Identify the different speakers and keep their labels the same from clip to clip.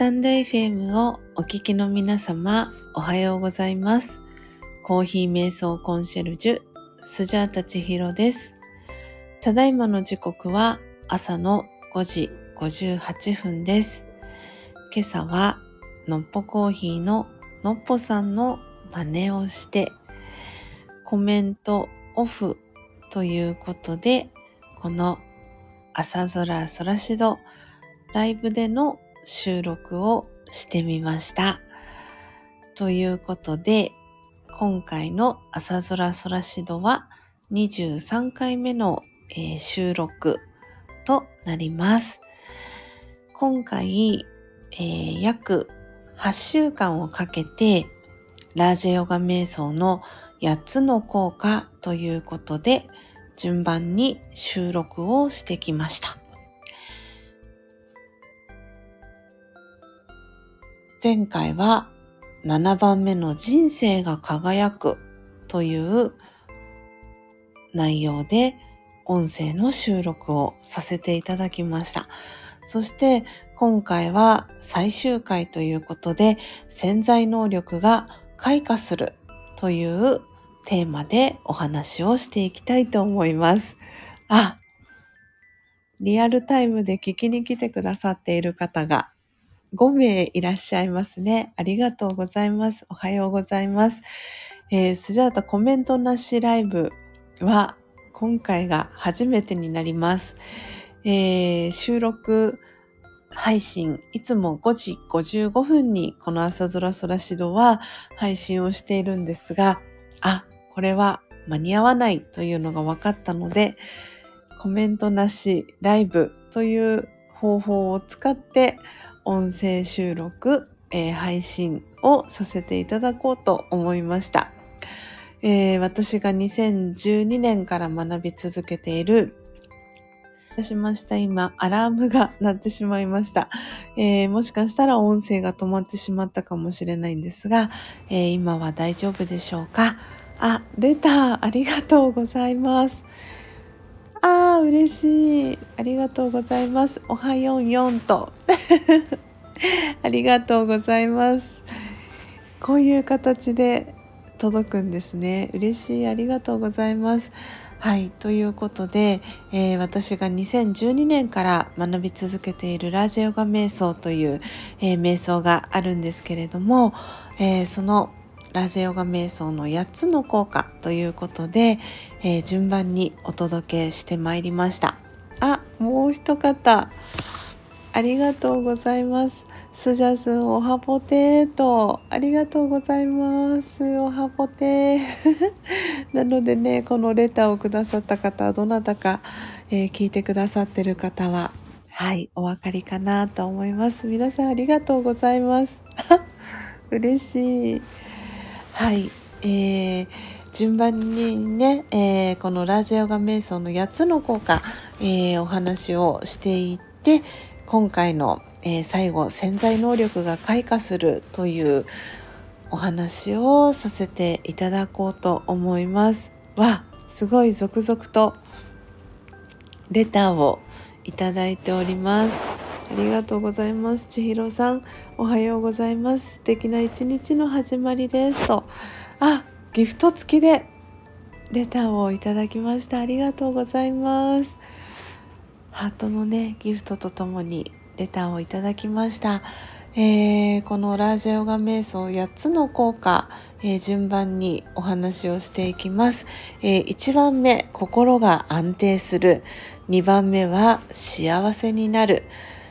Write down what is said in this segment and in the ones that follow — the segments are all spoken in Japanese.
Speaker 1: タンド FM をお聞きの皆様、おはようございます。コーヒー瞑想コンシェルジュ、スジャータチヒロです。ただいまの時刻は朝の5時58分です。今朝は、のっぽコーヒーののっぽさんの真似をして、コメントオフということで、この朝空空しどライブでの収録をしてみました。ということで、今回の朝空空しどは23回目の、えー収録となります。今回、えー約8週間をかけて、ラージェヨガ瞑想の8つの効果ということで、順番に収録をしてきました。前回は7番目の人生が輝くという内容で音声の収録をさせていただきました。そして今回は最終回ということで潜在能力が開花するというテーマでお話をしていきたいと思います。あ、リアルタイムで聞きに来てくださっている方が5名いらっしゃいますね。ありがとうございます。おはようございます。えースジャータコメントなしライブは今回が初めてになります。えー収録配信、いつも5時55分にこの朝空空指導は配信をしているんですが、あ、これは間に合わないというのが分かったので、コメントなしライブという方法を使って音声収録、えー配信をさせていただこうと思いました。えー私が2012年から学び続けているしました。今、アラームが鳴ってしまいました。えーもしかしたら音声が止まってしまったかもしれないんですが、えー今は大丈夫でしょうか？あ、レターありがとうございます。あー、嬉しい。ありがとうございます。おはようよんと。ありがとうございます。こういう形で届くんですね。嬉しい。ありがとうございます。はい。ということで、えー私が2012年から学び続けているラジェヨガ瞑想という、えー瞑想があるんですけれども、えーそのラジェヨガ瞑想の8つの効果ということで、え順番にお届けしてまいりました。あ、もう一方。ありがとうございます。スジャスンおはぽてーと、ありがとうございます。おはぽてー。なのでね、このレターをくださった方、どなたか、えー聞いてくださってる方は、はい、お分かりかなと思います。皆さんありがとうございます。嬉しい。はい、えー順番にね、えーこのラジヨガ瞑想の8つの効果、えーお話をしていって今回の、えー最後潜在能力が開花するというお話をさせていただこうと思います。わすごい続々とレターをいただいております。ありがとうございます。千尋さん、おはようございます。素敵な一日の始まりです。と、あ、ギフト付きでレターをいただきました。ありがとうございます。ハートのね、ギフトとともにレターをいただきました。えーこのラージャヨガ瞑想8つの効果、えー順番にお話をしていきます。え1番目、心が安定する。2番目は幸せになる。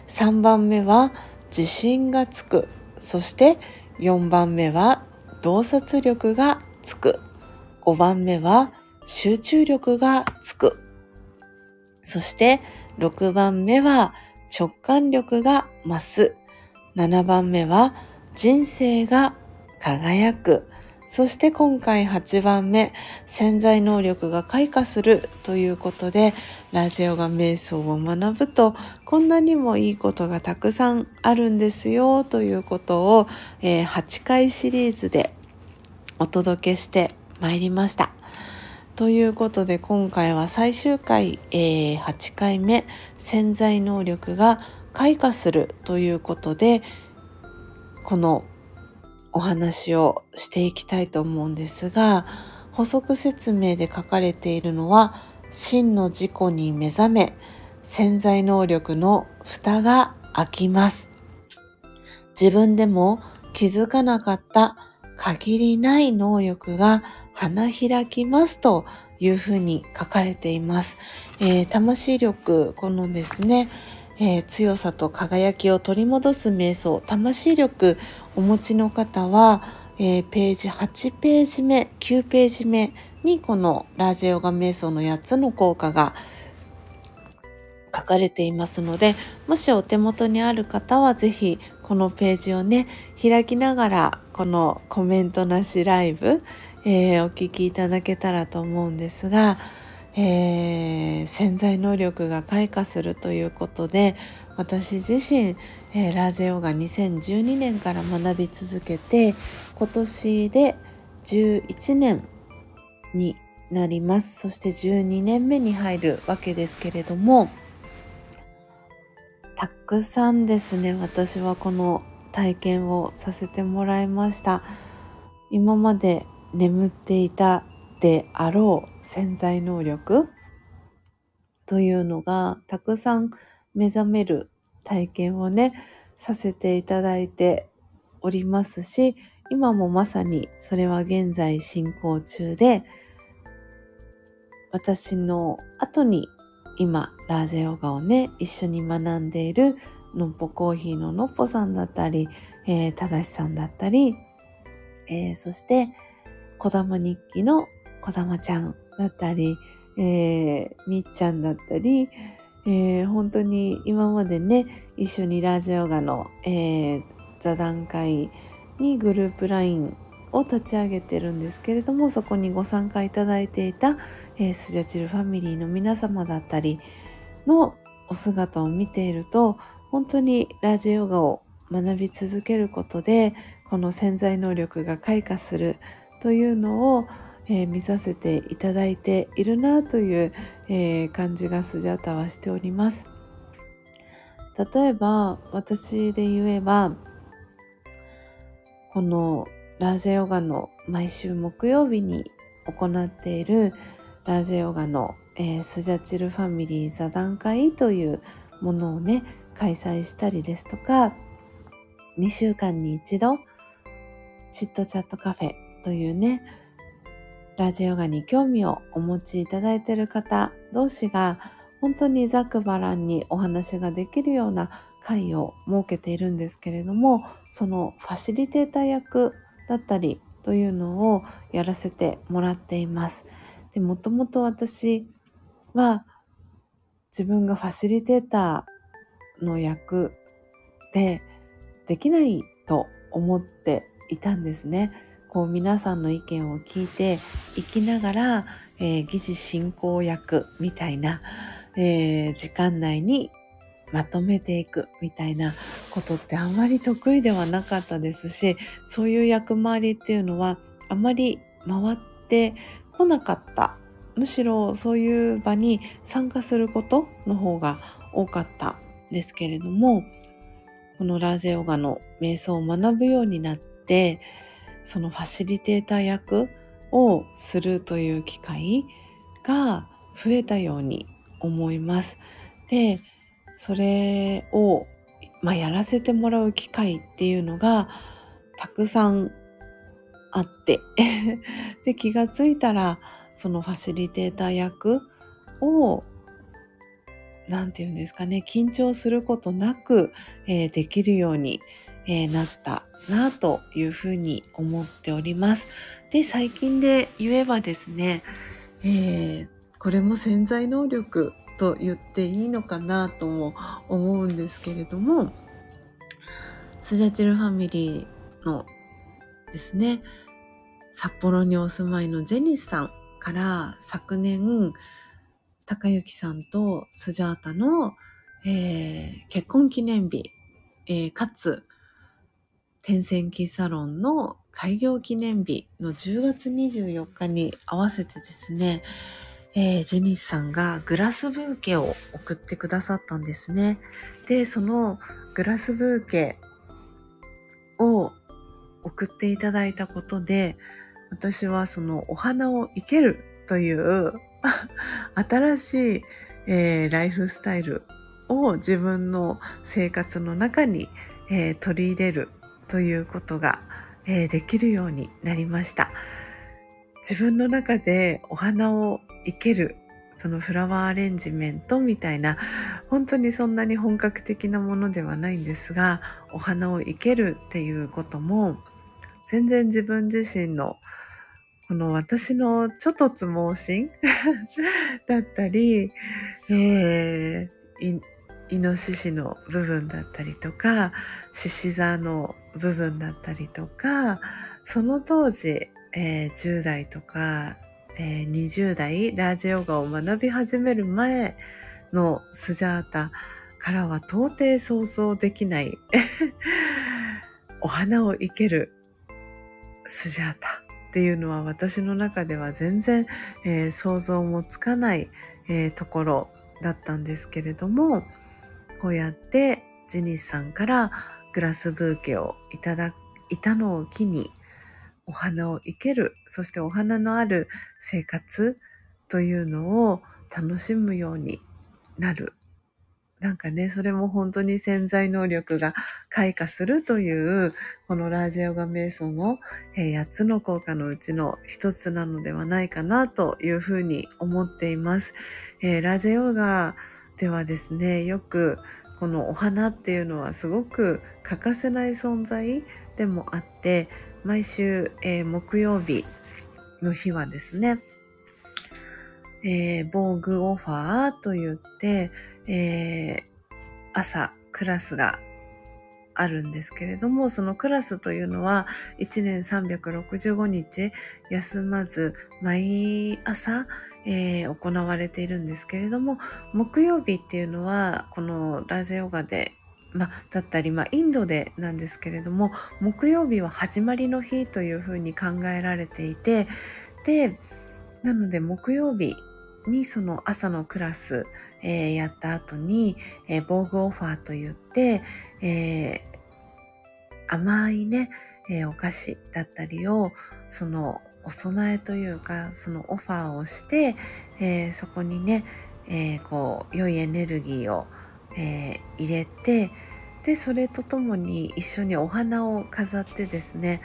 Speaker 1: 3番目は自信がつく。そして4番目は洞察力がつく。5番目は集中力がつく。そして6番目は直感力が増す。7番目は人生が輝く。そして今回8番目、潜在能力が開花するということで、ラジオが瞑想を学ぶと、こんなにもいいことがたくさんあるんですよということを、えー8回シリーズでお届けしてまいりました。ということで今回は最終回、えー8回目潜在能力が開花するということでこのお話をしていきたいと思うんですが補足説明で書かれているのは真の自己に目覚め潜在能力の蓋が開きます。自分でも気づかなかった限りない能力が花開きますというふうに書かれています。えー、魂力、このですね、えー、強さと輝きを取り戻す瞑想、魂力お持ちの方は、えー、ページ8ページ目、9ページ目にこのラージヨガ瞑想の8つの効果が書かれていますので、もしお手元にある方はぜひこのページをね、開きながらこのコメントなしライブ、えー、お聞きいただけたらと思うんですが、えー、潜在能力が開花するということで私自身、えー、ラージェヨガ2012年から学び続けて今年で11年になります。そして12年目に入るわけですけれどもたくさんですね私はこの体験をさせてもらいました。今まで眠っていたであろう潜在能力？というのがたくさん目覚める体験をねさせていただいておりますし今もまさにそれは現在進行中で私の後に今ラージェヨガをね一緒に学んでいるのっぽコーヒーののっぽさんだったり、えー、ただしさんだったり、えー、そしてこだま日記のこだまちゃんだったり、えー、みっちゃんだったり、えー、本当に今までね、一緒にラジオガの、えー、座談会にグループ LINE を立ち上げてるんですけれども、そこにご参加いただいていた、えー、スジャチルファミリーの皆様だったりのお姿を見ていると、本当にラジオガを学び続けることで、この潜在能力が開花するというのを、えー、見させていただいているなという、えー、感じがスジャタはしております。例えば私で言えばこのラージェヨガの毎週木曜日に行っているラージェヨガの、えー、スジャチルファミリー座談会というものをね開催したりですとか2週間に一度チットチャットカフェというね、ラジオガに興味をお持ちいただいている方同士が本当にざくばらんにお話ができるような会を設けているんですけれども、そのファシリテーター役だったりというのをやらせてもらっています。で、もともと私は自分がファシリテーターの役でできないと思っていたんですね。こう皆さんの意見を聞いていきながら、えー、議事進行役みたいな、えー、時間内にまとめていくみたいなことってあんまり得意ではなかったですしそういう役回りっていうのはあまり回ってこなかった。むしろそういう場に参加することの方が多かったですけれどもこのラージェヨガの瞑想を学ぶようになってそのファシリテーター役をするという機会が増えたように思います。で、それを、まあ、やらせてもらう機会っていうのがたくさんあって で、気がついたらそのファシリテーター役を何て言うんですかね、緊張することなく、えー、できるように、えー、なったなというふうに思っております。で、最近で言えばですね、えー、これも潜在能力と言っていいのかなとも思うんですけれども、スジャチルファミリーのですね、札幌にお住まいのジェニスさんから昨年、高幸さんとスジャータの、えー、結婚記念日、えー、かつ天線機サロンの開業記念日の10月24日に合わせてですね、えー、ジェニスさんがグラスブーケを送ってくださったんですね。で、そのグラスブーケを送っていただいたことで、私はそのお花を生けるという 新しい、えー、ライフスタイルを自分の生活の中に、えー、取り入れるということが、えー、できるようになりました。自分の中でお花を生けるそのフラワーアレンジメントみたいな本当にそんなに本格的なものではないんですがお花を生けるっていうことも全然自分自身のこの私のちょっとつ盲信 だったり、えー、イノシシの部分だったりとか獅子座の部分だったりとかその当時、えー、10代とかえー、20代ラージヨガを学び始める前のスジャータからは到底想像できないお花を生けるスジャータっていうのは私の中では全然、えー、想像もつかない、えー、ところだったんですけれどもこうやってジニスさんからグラスブーケをいただいたのを機にお花を生ける、そしてお花のある生活というのを楽しむようになる。なんかね、それも本当に潜在能力が開花するという、このラージオガ瞑想の、8つの効果のうちの一つなのではないかなというふうに思っています。えー、ラージオガではですね、よくこのお花っていうのはすごく欠かせない存在でもあって、毎週、えー、木曜日の日はですね、えー、防具オファーと言って、えー、朝クラスがあるんですけれども、そのクラスというのは1年365日休まず毎朝、えー、行われているんですけれども、木曜日っていうのはこのラジオガでま、だったり、ま、インドでなんですけれども木曜日は始まりの日というふうに考えられていてでなので木曜日にその朝のクラス、えー、やった後に、えー、防具オファーといって、えー、甘いね、えー、お菓子だったりをそのお供えというかそのオファーをして、えー、そこにね、えー、こう良いエネルギーをえー、入れてでそれとともに一緒にお花を飾ってですね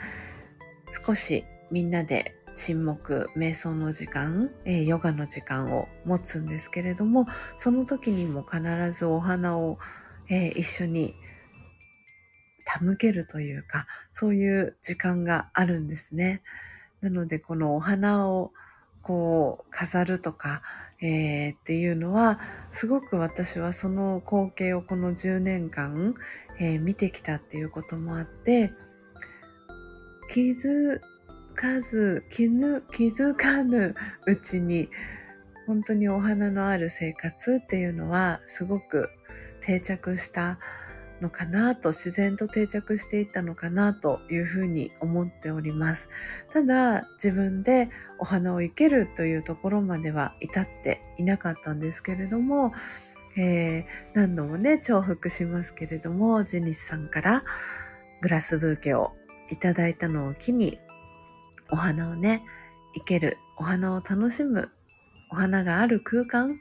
Speaker 1: 少しみんなで沈黙瞑想の時間、え、ヨガの時間を持つんですけれどもその時にも必ずお花を、え、一緒に手向けるというかそういう時間があるんですね。なのでこのお花をこう飾るとかえー、っていうのはすごく私はその光景をこの10年間、えー、見てきたっていうこともあって気づかず気ぬ気づかぬうちに本当にお花のある生活っていうのはすごく定着したのかなと自然と定着していったのかなというふうに思っております。ただ自分でお花を生けるというところまでは至っていなかったんですけれども、えー、何度もね重複しますけれどもジェニスさんからグラスブーケをいただいたのを機にお花をね生けるお花を楽しむお花がある空間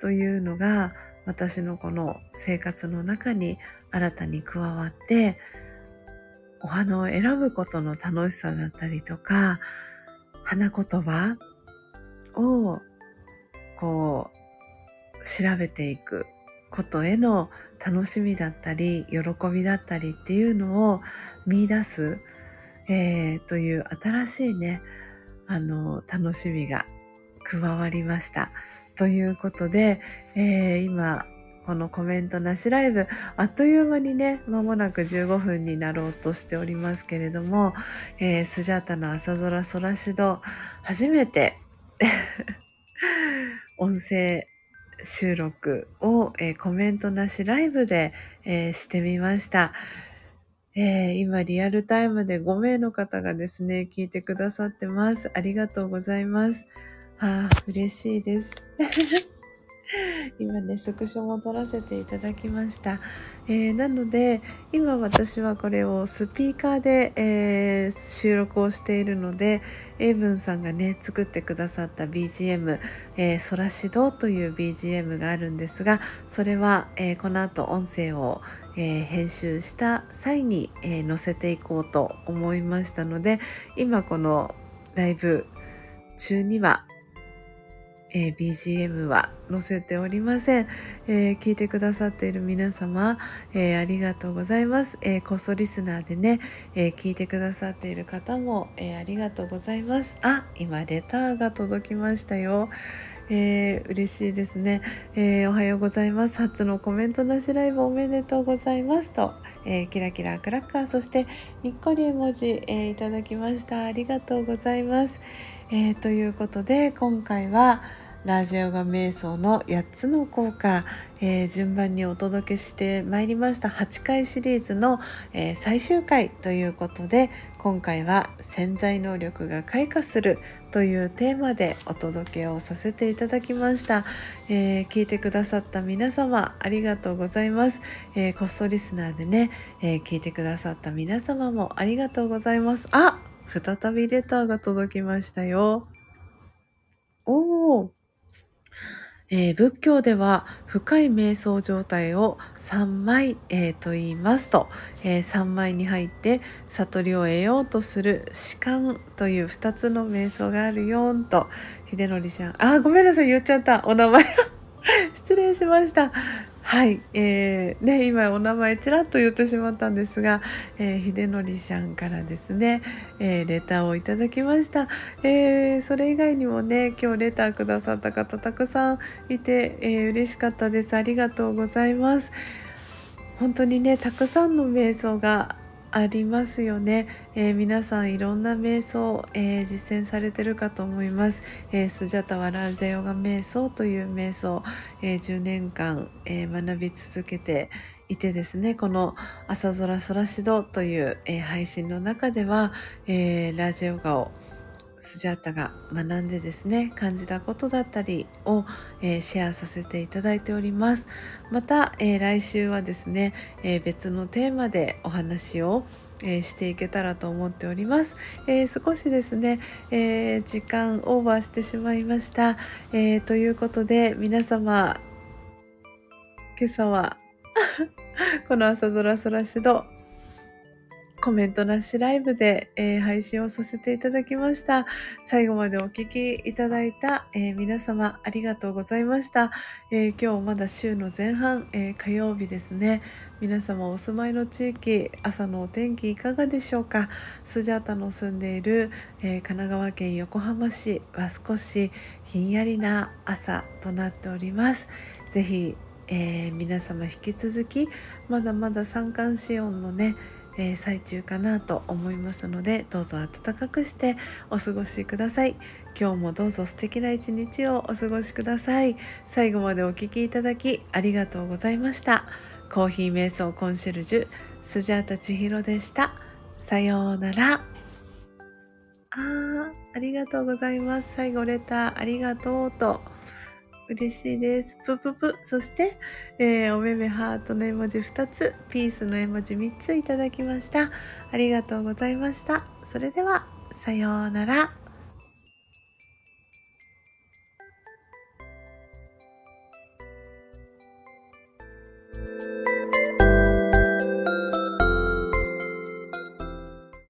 Speaker 1: というのが私のこの生活の中に新たに加わってお花を選ぶことの楽しさだったりとか花言葉をこう調べていくことへの楽しみだったり喜びだったりっていうのを見出す、えー、という新しいねあの楽しみが加わりました。ということで、えー、今、このコメントなしライブ、あっという間にね、間もなく15分になろうとしておりますけれども、えー、スジャータの朝空空しど、初めて 音声収録を、えー、コメントなしライブで、えー、してみました。えー、今リアルタイムで5名の方がですね、聞いてくださってます。ありがとうございます。ああ、嬉しいです。今ね、スクショも撮らせていただきました。えー、なので、今私はこれをスピーカーで、えー、収録をしているので、エイブンさんがね、作ってくださった BGM、えー、ソラシドという BGM があるんですが、それは、えー、この後音声を、えー、編集した際に、え載せていこうと思いましたので、今このライブ中にはえー、BGM は載せておりません、えー、聞いてくださっている皆様、えー、ありがとうございます、えこっそリスナーでね、え聞いてくださっている方も、えありがとうございます。あ今レターが届きましたよ。えー、嬉しいですね、えー、おはようございます。初のコメントなしライブおめでとうございます。と、えー、キラキラクラッカーそしてにっこり絵文字、えいただきました。ありがとうございます、えということで今回はラジオガ瞑想の8つの効果、えー、順番にお届けしてまいりました。8回シリーズの、えー、最終回ということで今回は潜在能力が開花するというテーマでお届けをさせていただきました、えー、聞いてくださった皆様ありがとうございます、えこっそリスナーでね、え聞いてくださった皆様もありがとうございます。あ再びレターが届きましたよ。おー。えー、仏教では深い瞑想状態を三枚、えー、と言いますと、えー、三枚に入って悟りを得ようとする士官という二つの瞑想があるよんと秀則ちゃん。あごめんなさい言っちゃった。お名前 失礼しました。はい、えー、ね、今お名前ちらっと言ってしまったんですが、えー、秀則ちゃんからですね、えー、レターをいただきました、えー、それ以外にもね今日レターくださった方たくさんいて、えー、嬉しかったです。ありがとうございます。本当にねたくさんの瞑想がありますよね、えー、皆さんいろんな瞑想、えー、実践されてるかと思います、えー、スジャタワラージャヨガ瞑想という瞑想、え10年間、え学び続けていてですねこの「朝空空しど」という、え配信の中では、えラージャヨガをスジャータが学んでですね感じたことだったりを、えー、シェアさせていただいております。また、えー、来週はですね、えー、別のテーマでお話をえしていけたらと思っております、え少しですね、え時間オーバーしてしまいました、えということで皆様今朝は この朝空空しどコメントなしライブで、えー、配信をさせていただきました。最後までお聴きいただいた、えー、皆様ありがとうございました。えー、今日まだ週の前半、え火曜日ですね。皆様お住まいの地域朝のお天気いかがでしょうか？スジャータの住んでいる、え神奈川県横浜市は少しひんやりな朝となっておりますぜひ、え皆様引き続きまだまだ三寒四温のねえー、最中かなと思いますのでどうぞ暖かくしてお過ごしください。今日もどうぞ素敵な一日をお過ごしください。最後までお聴きいただきありがとうございました。コーヒー瞑想コンシェルジュスジャータ千尋でした。さようなら。あありがとうございます。最後レターありがとうと。嬉しいです。ぷぷぷ。そして、えー、おめめハートの絵文字2つ、ピースの絵文字3ついただきました。ありがとうございました。それでは、さようなら。